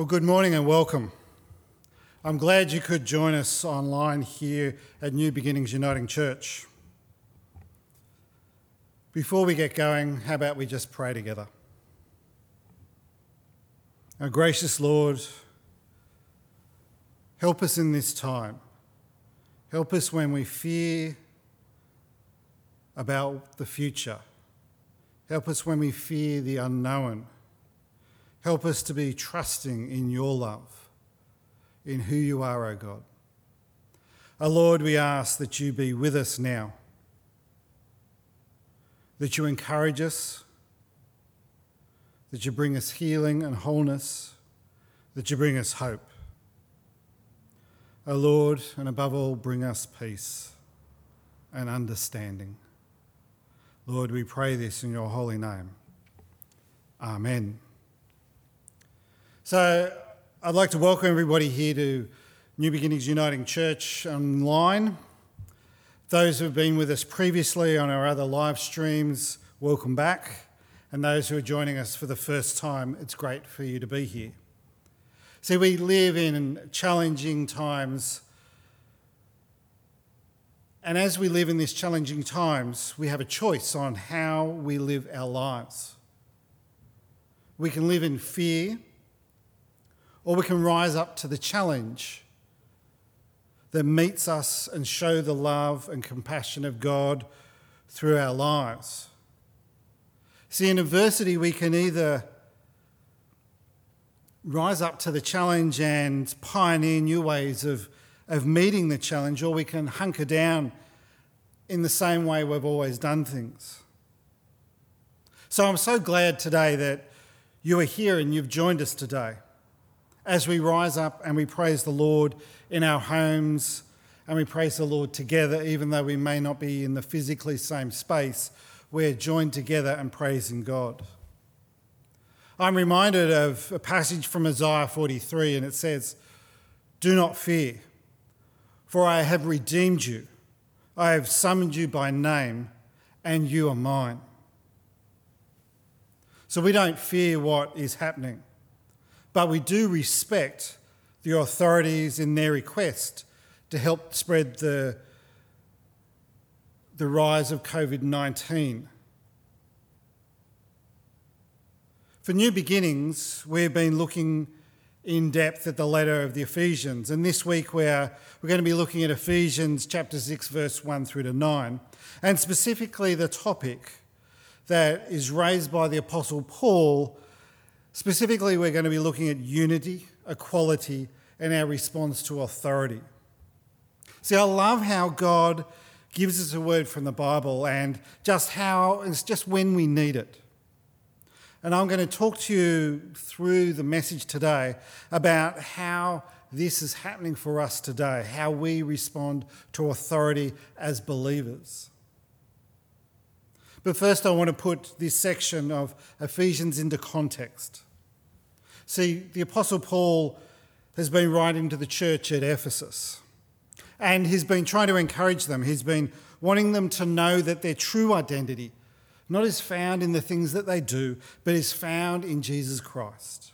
Well, good morning and welcome. I'm glad you could join us online here at New Beginnings Uniting Church. Before we get going, how about we just pray together? Our gracious Lord, help us in this time. Help us when we fear about the future. Help us when we fear the unknown. Help us to be trusting in your love, in who you are, O God. O Lord, we ask that you be with us now, that you encourage us, that you bring us healing and wholeness, that you bring us hope. O Lord, and above all, bring us peace and understanding. Lord, we pray this in your holy name. Amen. So, I'd like to welcome everybody here to New Beginnings Uniting Church online. Those who have been with us previously on our other live streams, welcome back. And those who are joining us for the first time, it's great for you to be here. See, we live in challenging times. And as we live in these challenging times, we have a choice on how we live our lives. We can live in fear or we can rise up to the challenge that meets us and show the love and compassion of God through our lives. See, in adversity, we can either rise up to the challenge and pioneer new ways of, of meeting the challenge, or we can hunker down in the same way we've always done things. So I'm so glad today that you are here and you've joined us today as we rise up and we praise the Lord in our homes and we praise the Lord together, even though we may not be in the physically same space, we're joined together and praising God. I'm reminded of a passage from Isaiah 43, and it says, Do not fear, for I have redeemed you. I have summoned you by name, and you are mine. So we don't fear what is happening but we do respect the authorities in their request to help spread the, the rise of COVID 19. For new beginnings, we've been looking in depth at the letter of the Ephesians, and this week we're, we're going to be looking at Ephesians chapter 6, verse 1 through to 9, and specifically the topic that is raised by the Apostle Paul Specifically, we're going to be looking at unity, equality, and our response to authority. See, I love how God gives us a word from the Bible and just how it's just when we need it. And I'm going to talk to you through the message today about how this is happening for us today, how we respond to authority as believers. But first, I want to put this section of Ephesians into context. See, the Apostle Paul has been writing to the church at Ephesus, and he's been trying to encourage them. He's been wanting them to know that their true identity not is found in the things that they do, but is found in Jesus Christ.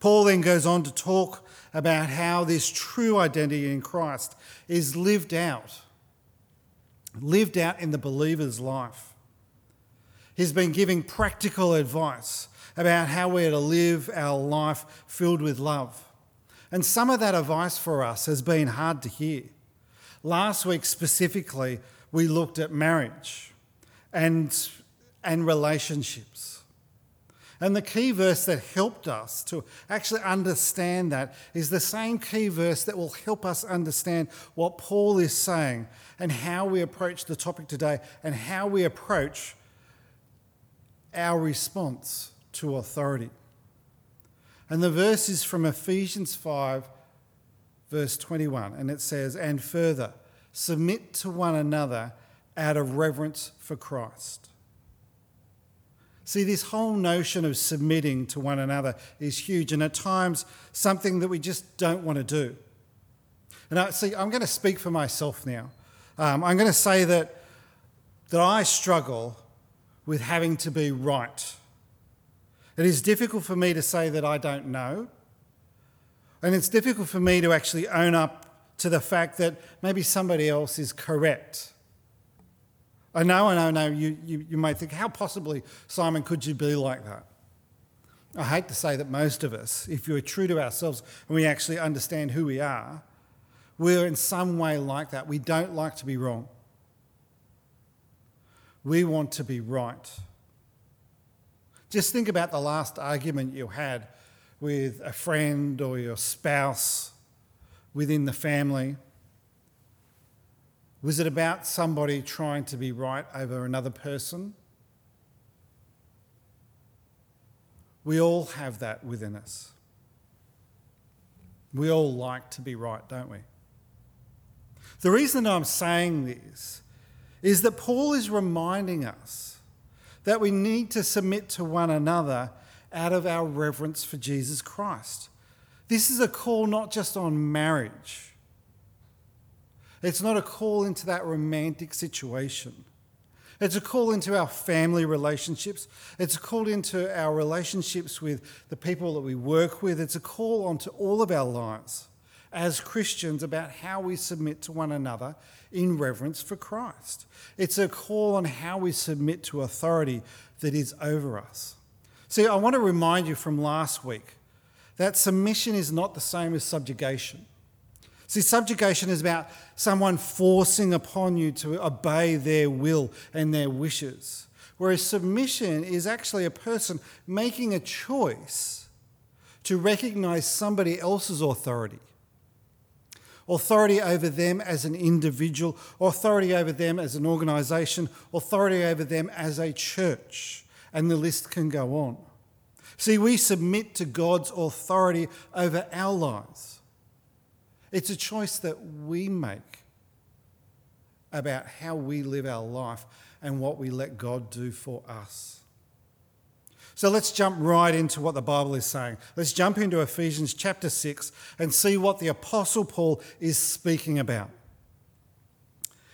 Paul then goes on to talk about how this true identity in Christ is lived out, lived out in the believer's life. He's been giving practical advice about how we're to live our life filled with love. And some of that advice for us has been hard to hear. Last week, specifically, we looked at marriage and, and relationships. And the key verse that helped us to actually understand that is the same key verse that will help us understand what Paul is saying and how we approach the topic today and how we approach our response to authority. And the verse is from Ephesians 5, verse 21, and it says, And further, submit to one another out of reverence for Christ. See, this whole notion of submitting to one another is huge, and at times something that we just don't want to do. And I see, I'm going to speak for myself now. Um, I'm going to say that, that I struggle with having to be right. It is difficult for me to say that I don't know, And it's difficult for me to actually own up to the fact that maybe somebody else is correct. I know, I know, I know, you, you, you may think, how possibly, Simon, could you be like that? I hate to say that most of us, if you're true to ourselves and we actually understand who we are, we're in some way like that. We don't like to be wrong. We want to be right. Just think about the last argument you had with a friend or your spouse within the family. Was it about somebody trying to be right over another person? We all have that within us. We all like to be right, don't we? The reason I'm saying this is that Paul is reminding us that we need to submit to one another out of our reverence for Jesus Christ. This is a call not just on marriage, it's not a call into that romantic situation. It's a call into our family relationships. It's a call into our relationships with the people that we work with. It's a call onto all of our lives as Christians about how we submit to one another in reverence for Christ. It's a call on how we submit to authority that is over us. See, I want to remind you from last week that submission is not the same as subjugation. See, subjugation is about someone forcing upon you to obey their will and their wishes, whereas submission is actually a person making a choice to recognize somebody else's authority authority over them as an individual, authority over them as an organisation, authority over them as a church. And the list can go on. See, we submit to God's authority over our lives. It's a choice that we make about how we live our life and what we let God do for us. So let's jump right into what the Bible is saying. Let's jump into Ephesians chapter 6 and see what the Apostle Paul is speaking about.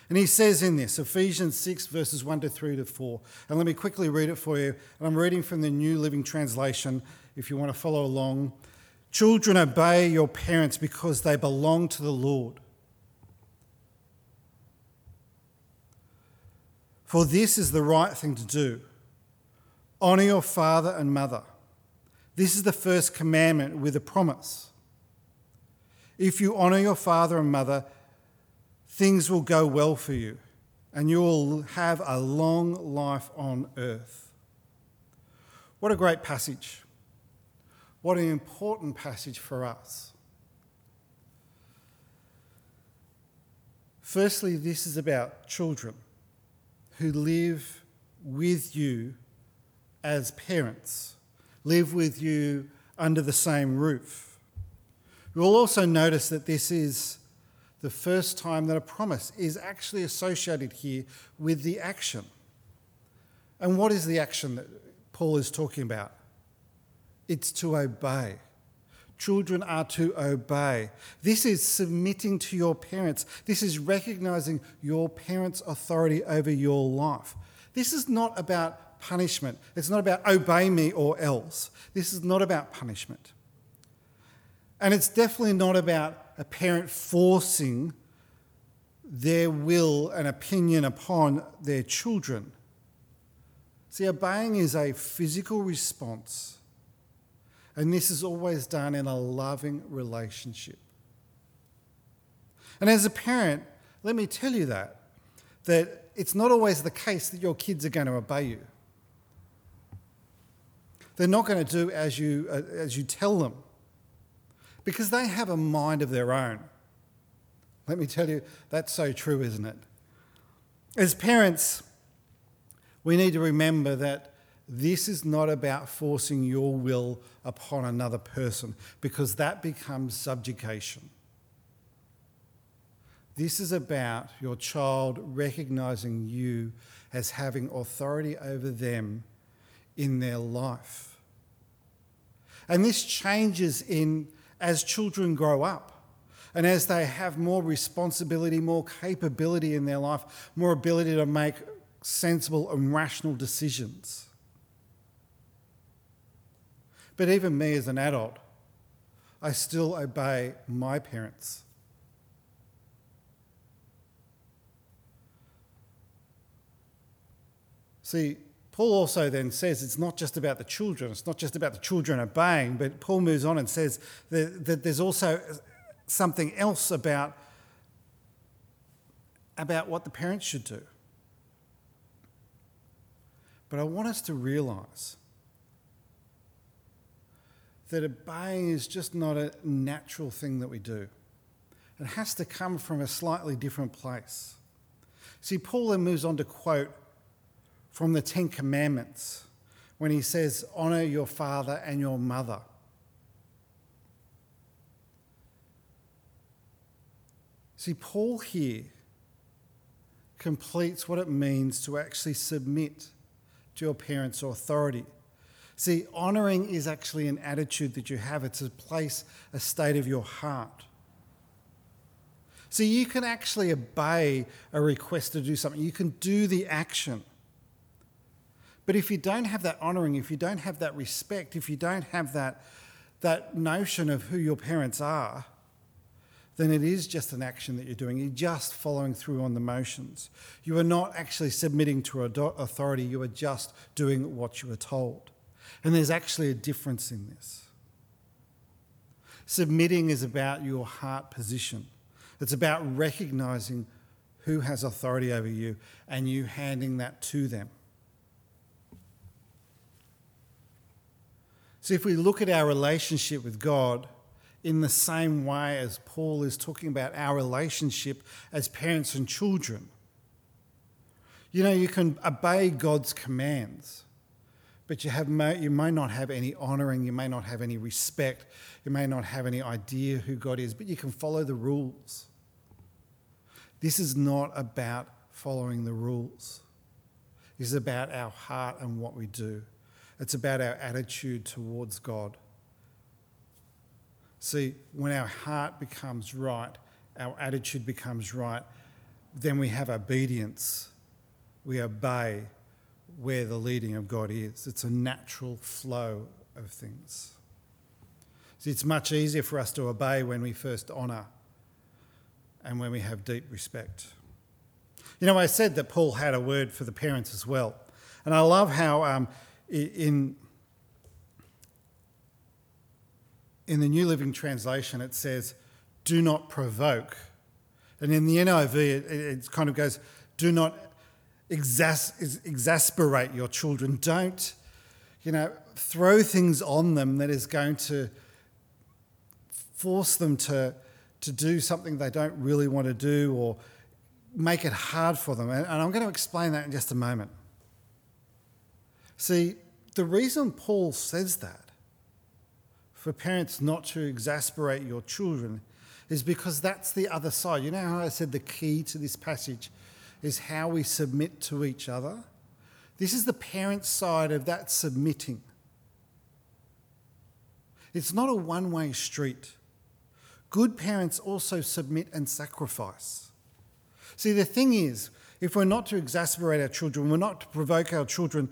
And he says in this, Ephesians 6, verses 1 to 3 to 4. And let me quickly read it for you. And I'm reading from the New Living Translation if you want to follow along. Children, obey your parents because they belong to the Lord. For this is the right thing to do. Honour your father and mother. This is the first commandment with a promise. If you honour your father and mother, things will go well for you, and you will have a long life on earth. What a great passage. What an important passage for us. Firstly, this is about children who live with you as parents, live with you under the same roof. You'll also notice that this is the first time that a promise is actually associated here with the action. And what is the action that Paul is talking about? it's to obey. Children are to obey. This is submitting to your parents. This is recognizing your parents' authority over your life. This is not about punishment. It's not about obey me or else. This is not about punishment. And it's definitely not about a parent forcing their will and opinion upon their children. See, obeying is a physical response and this is always done in a loving relationship. And as a parent, let me tell you that, that it's not always the case that your kids are going to obey you. They're not going to do as you, uh, as you tell them because they have a mind of their own. Let me tell you, that's so true, isn't it? As parents, we need to remember that this is not about forcing your will upon another person because that becomes subjugation. This is about your child recognizing you as having authority over them in their life. And this changes in as children grow up and as they have more responsibility, more capability in their life, more ability to make sensible and rational decisions. But even me as an adult, I still obey my parents. See, Paul also then says it's not just about the children, it's not just about the children obeying, but Paul moves on and says that, that there's also something else about, about what the parents should do. But I want us to realise that obeying is just not a natural thing that we do. It has to come from a slightly different place. See, Paul then moves on to quote from the Ten Commandments when he says, Honour your father and your mother. See, Paul here completes what it means to actually submit to your parents' authority. See, honouring is actually an attitude that you have, it's a place, a state of your heart. See, you can actually obey a request to do something, you can do the action. But if you don't have that honouring, if you don't have that respect, if you don't have that, that notion of who your parents are, then it is just an action that you're doing. You're just following through on the motions. You are not actually submitting to authority, you are just doing what you are told. And there's actually a difference in this. Submitting is about your heart position, it's about recognizing who has authority over you and you handing that to them. So, if we look at our relationship with God, in the same way as Paul is talking about our relationship as parents and children. You know, you can obey God's commands, but you, have, you may not have any honouring, you may not have any respect, you may not have any idea who God is, but you can follow the rules. This is not about following the rules. This is about our heart and what we do. It's about our attitude towards God. See, when our heart becomes right, our attitude becomes right, then we have obedience. We obey where the leading of God is. It's a natural flow of things. See, it's much easier for us to obey when we first honour and when we have deep respect. You know, I said that Paul had a word for the parents as well. And I love how um, in in the New Living Translation, it says, do not provoke. And in the NIV, it, it kind of goes, do not exas- exasperate your children. Don't, you know, throw things on them that is going to force them to, to do something they don't really want to do or make it hard for them. And, and I'm going to explain that in just a moment. See, the reason Paul says that for parents not to exasperate your children is because that's the other side. You know how I said the key to this passage is how we submit to each other? This is the parent side of that submitting. It's not a one way street. Good parents also submit and sacrifice. See, the thing is, if we're not to exasperate our children, we're not to provoke our children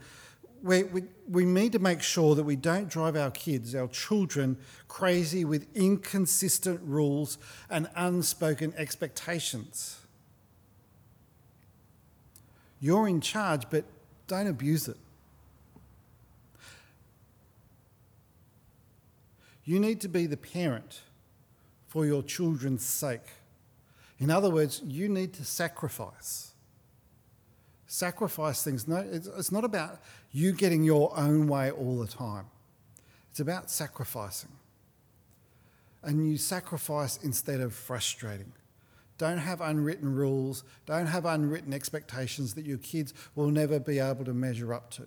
we, we, we need to make sure that we don't drive our kids, our children, crazy with inconsistent rules and unspoken expectations. You're in charge, but don't abuse it. You need to be the parent for your children's sake. In other words, you need to sacrifice sacrifice things. No, it's, not about you getting your own way all the time. It's about sacrificing. And you sacrifice instead of frustrating. Don't have unwritten rules, don't have unwritten expectations that your kids will never be able to measure up to.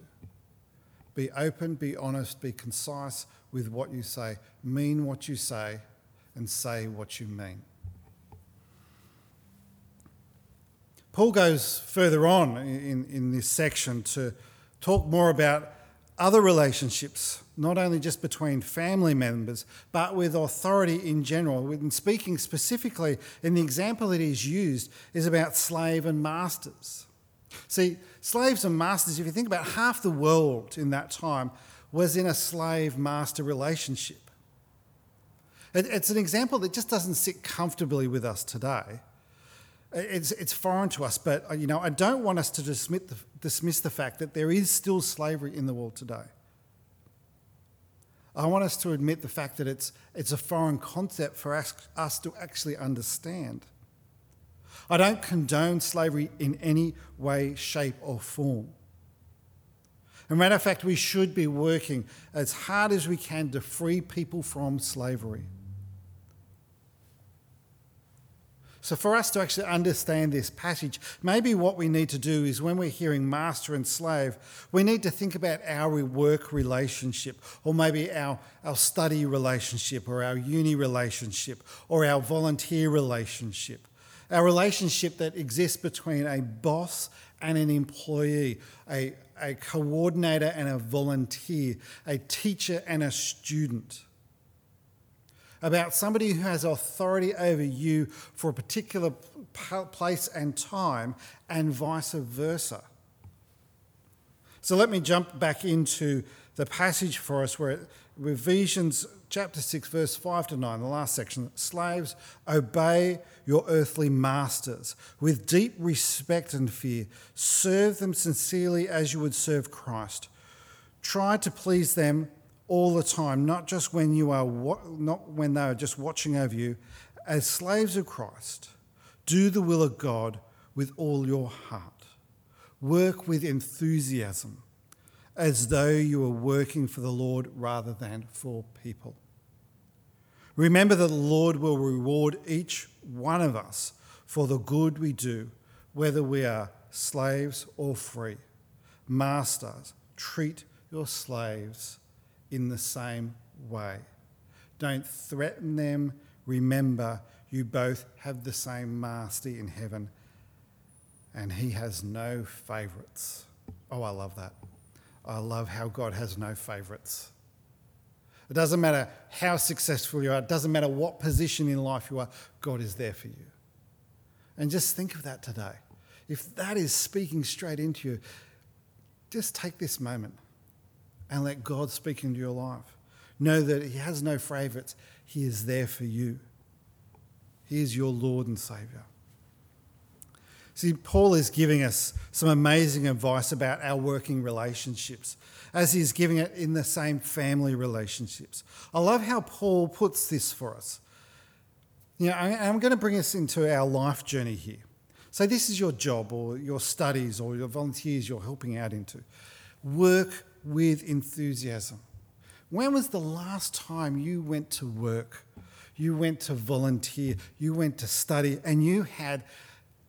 Be open, be honest, be concise with what you say. Mean what you say, and say what you mean. Paul goes further on in, in this section to talk more about other relationships, not only just between family members, but with authority in general. And speaking specifically, in the example that he's used, is about slave and masters. See, slaves and masters, if you think about half the world in that time, was in a slave master relationship. It's an example that just doesn't sit comfortably with us today. It's, it's foreign to us, but uh, you know, I don't want us to dismiss the, dismiss the fact that there is still slavery in the world today. I want us to admit the fact that it's, it's a foreign concept for us, us to actually understand. I don't condone slavery in any way, shape, or form. As a matter of fact, we should be working as hard as we can to free people from slavery. So, for us to actually understand this passage, maybe what we need to do is when we're hearing master and slave, we need to think about our work relationship, or maybe our, our study relationship, or our uni relationship, or our volunteer relationship. Our relationship that exists between a boss and an employee, a, a coordinator and a volunteer, a teacher and a student about somebody who has authority over you for a particular place and time, and vice versa. So let me jump back into the passage for us where Ephesians chapter 6, verse 5 to 9, the last section. Slaves, obey your earthly masters with deep respect and fear. Serve them sincerely as you would serve Christ. Try to please them all the time, not just when you are not when they are just watching over you, as slaves of Christ. Do the will of God with all your heart. Work with enthusiasm, as though you were working for the Lord rather than for people. Remember that the Lord will reward each one of us for the good we do, whether we are slaves or free. Masters, treat your slaves in the same way. Don't threaten them. Remember, you both have the same master in heaven, and he has no favourites. Oh, I love that. I love how God has no favourites. It doesn't matter how successful you are, it doesn't matter what position in life you are, God is there for you. And just think of that today. If that is speaking straight into you, just take this moment and let God speak into your life. Know that He has no favourites, He is there for you. He is your Lord and Saviour. See, Paul is giving us some amazing advice about our working relationships, as he's giving it in the same family relationships. I love how Paul puts this for us. You know, I'm going to bring us into our life journey here. So, this is your job or your studies or your volunteers you're helping out into. Work with enthusiasm. When was the last time you went to work, you went to volunteer, you went to study, and you had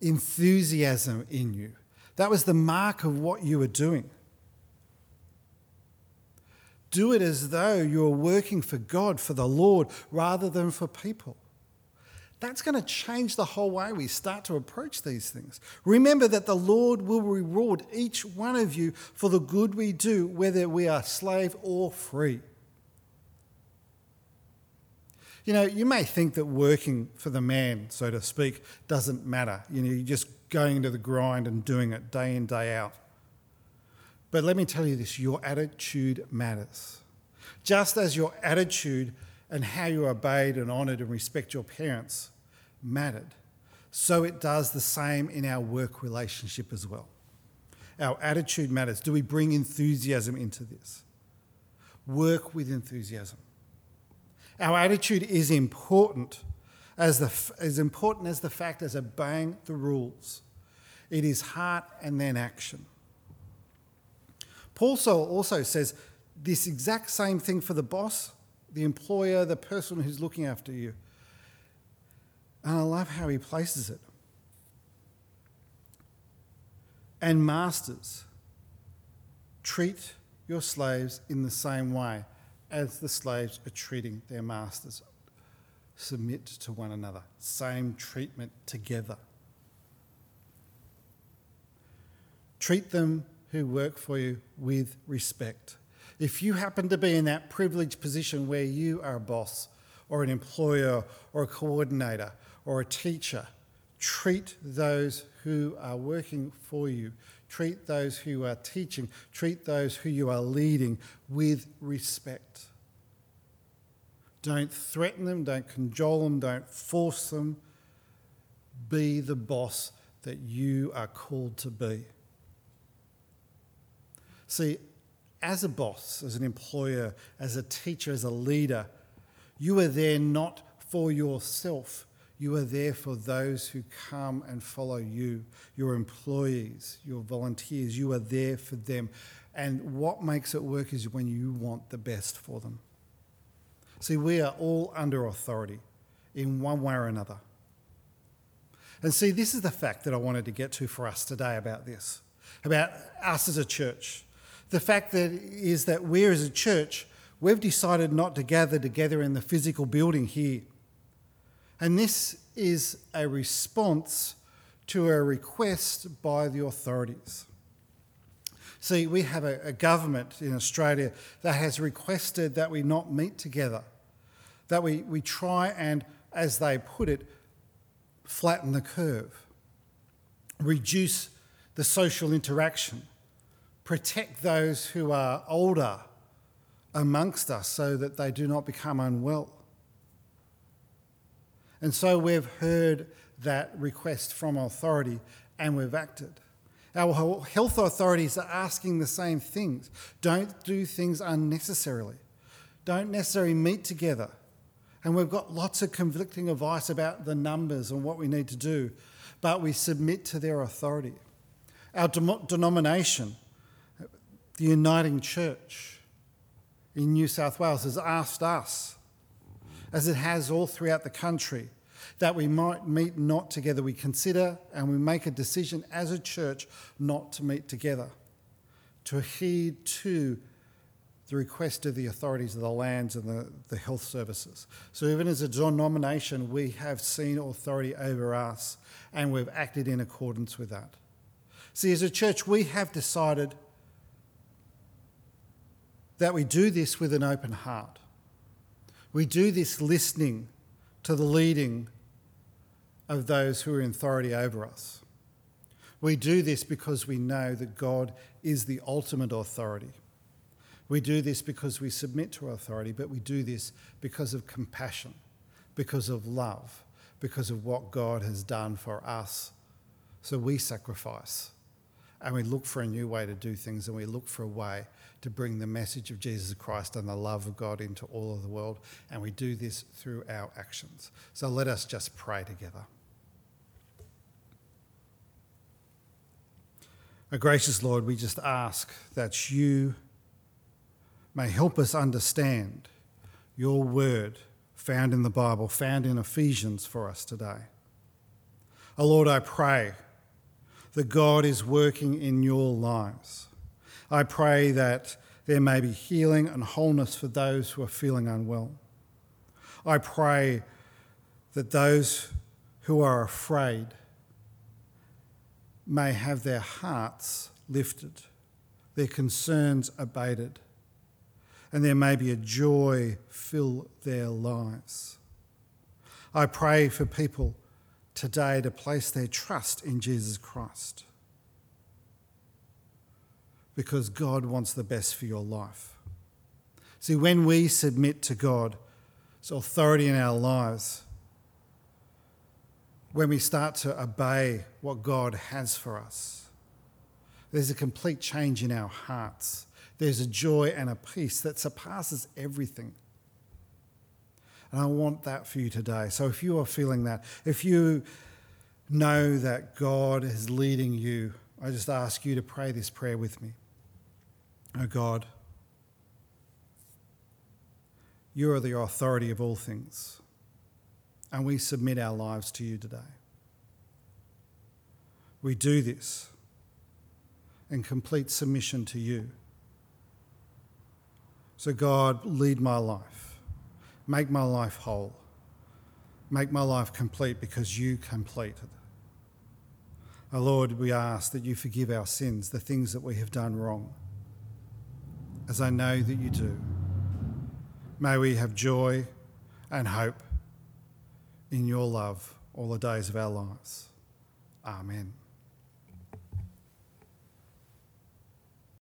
enthusiasm in you? That was the mark of what you were doing. Do it as though you were working for God, for the Lord, rather than for people. That's going to change the whole way we start to approach these things. Remember that the Lord will reward each one of you for the good we do, whether we are slave or free. You know, you may think that working for the man, so to speak, doesn't matter. You know, you're just going into the grind and doing it day in, day out. But let me tell you this your attitude matters. Just as your attitude and how you obeyed and honoured and respect your parents mattered, so it does the same in our work relationship as well. Our attitude matters. Do we bring enthusiasm into this? Work with enthusiasm. Our attitude is important as, the, as important as the fact as obeying the rules. It is heart and then action. Paul so also says this exact same thing for the boss the employer, the person who's looking after you. And I love how he places it. And masters, treat your slaves in the same way as the slaves are treating their masters. Submit to one another, same treatment together. Treat them who work for you with respect. If you happen to be in that privileged position where you are a boss or an employer or a coordinator or a teacher, treat those who are working for you, treat those who are teaching, treat those who you are leading with respect. Don't threaten them, don't cajole them, don't force them. Be the boss that you are called to be. See, as a boss, as an employer, as a teacher, as a leader, you are there not for yourself. You are there for those who come and follow you, your employees, your volunteers. You are there for them. And what makes it work is when you want the best for them. See, we are all under authority in one way or another. And see, this is the fact that I wanted to get to for us today about this, about us as a church. The fact that is that we as a church, we've decided not to gather together in the physical building here. And this is a response to a request by the authorities. See, we have a, a, government in Australia that has requested that we not meet together, that we, we try and, as they put it, flatten the curve, reduce the social interaction, protect those who are older amongst us so that they do not become unwell. And so we've heard that request from authority and we've acted. Our health authorities are asking the same things. Don't do things unnecessarily. Don't necessarily meet together. And we've got lots of conflicting advice about the numbers and what we need to do, but we submit to their authority. Our denomination, the Uniting Church in New South Wales, has asked us, as it has all throughout the country, that we might meet not together. We consider and we make a decision as a church not to meet together, to heed to the request of the authorities of the lands and the, the health services. So, even as a denomination, we have seen authority over us and we've acted in accordance with that. See, as a church, we have decided that we do this with an open heart. We do this listening to the leading of those who are in authority over us. We do this because we know that God is the ultimate authority. We do this because we submit to authority, but we do this because of compassion, because of love, because of what God has done for us. So we sacrifice and we look for a new way to do things and we look for a way to bring the message of Jesus Christ and the love of God into all of the world. And we do this through our actions. So let us just pray together. A gracious Lord, we just ask that you may help us understand your word found in the Bible, found in Ephesians for us today. Oh Lord, I pray that God is working in your lives. I pray that there may be healing and wholeness for those who are feeling unwell. I pray that those who are afraid may have their hearts lifted, their concerns abated and there may be a joy fill their lives. I pray for people today to place their trust in Jesus Christ because God wants the best for your life. See, when we submit to God's authority in our lives, when we start to obey what God has for us, there's a complete change in our hearts there's a joy and a peace that surpasses everything. And I want that for you today. So if you are feeling that, if you know that God is leading you, I just ask you to pray this prayer with me. Oh God, you are the authority of all things, and we submit our lives to you today. We do this in complete submission to you. So, God, lead my life. Make my life whole. Make my life complete because you completed. Our oh, Lord, we ask that you forgive our sins, the things that we have done wrong, as I know that you do. May we have joy and hope in your love all the days of our lives. Amen.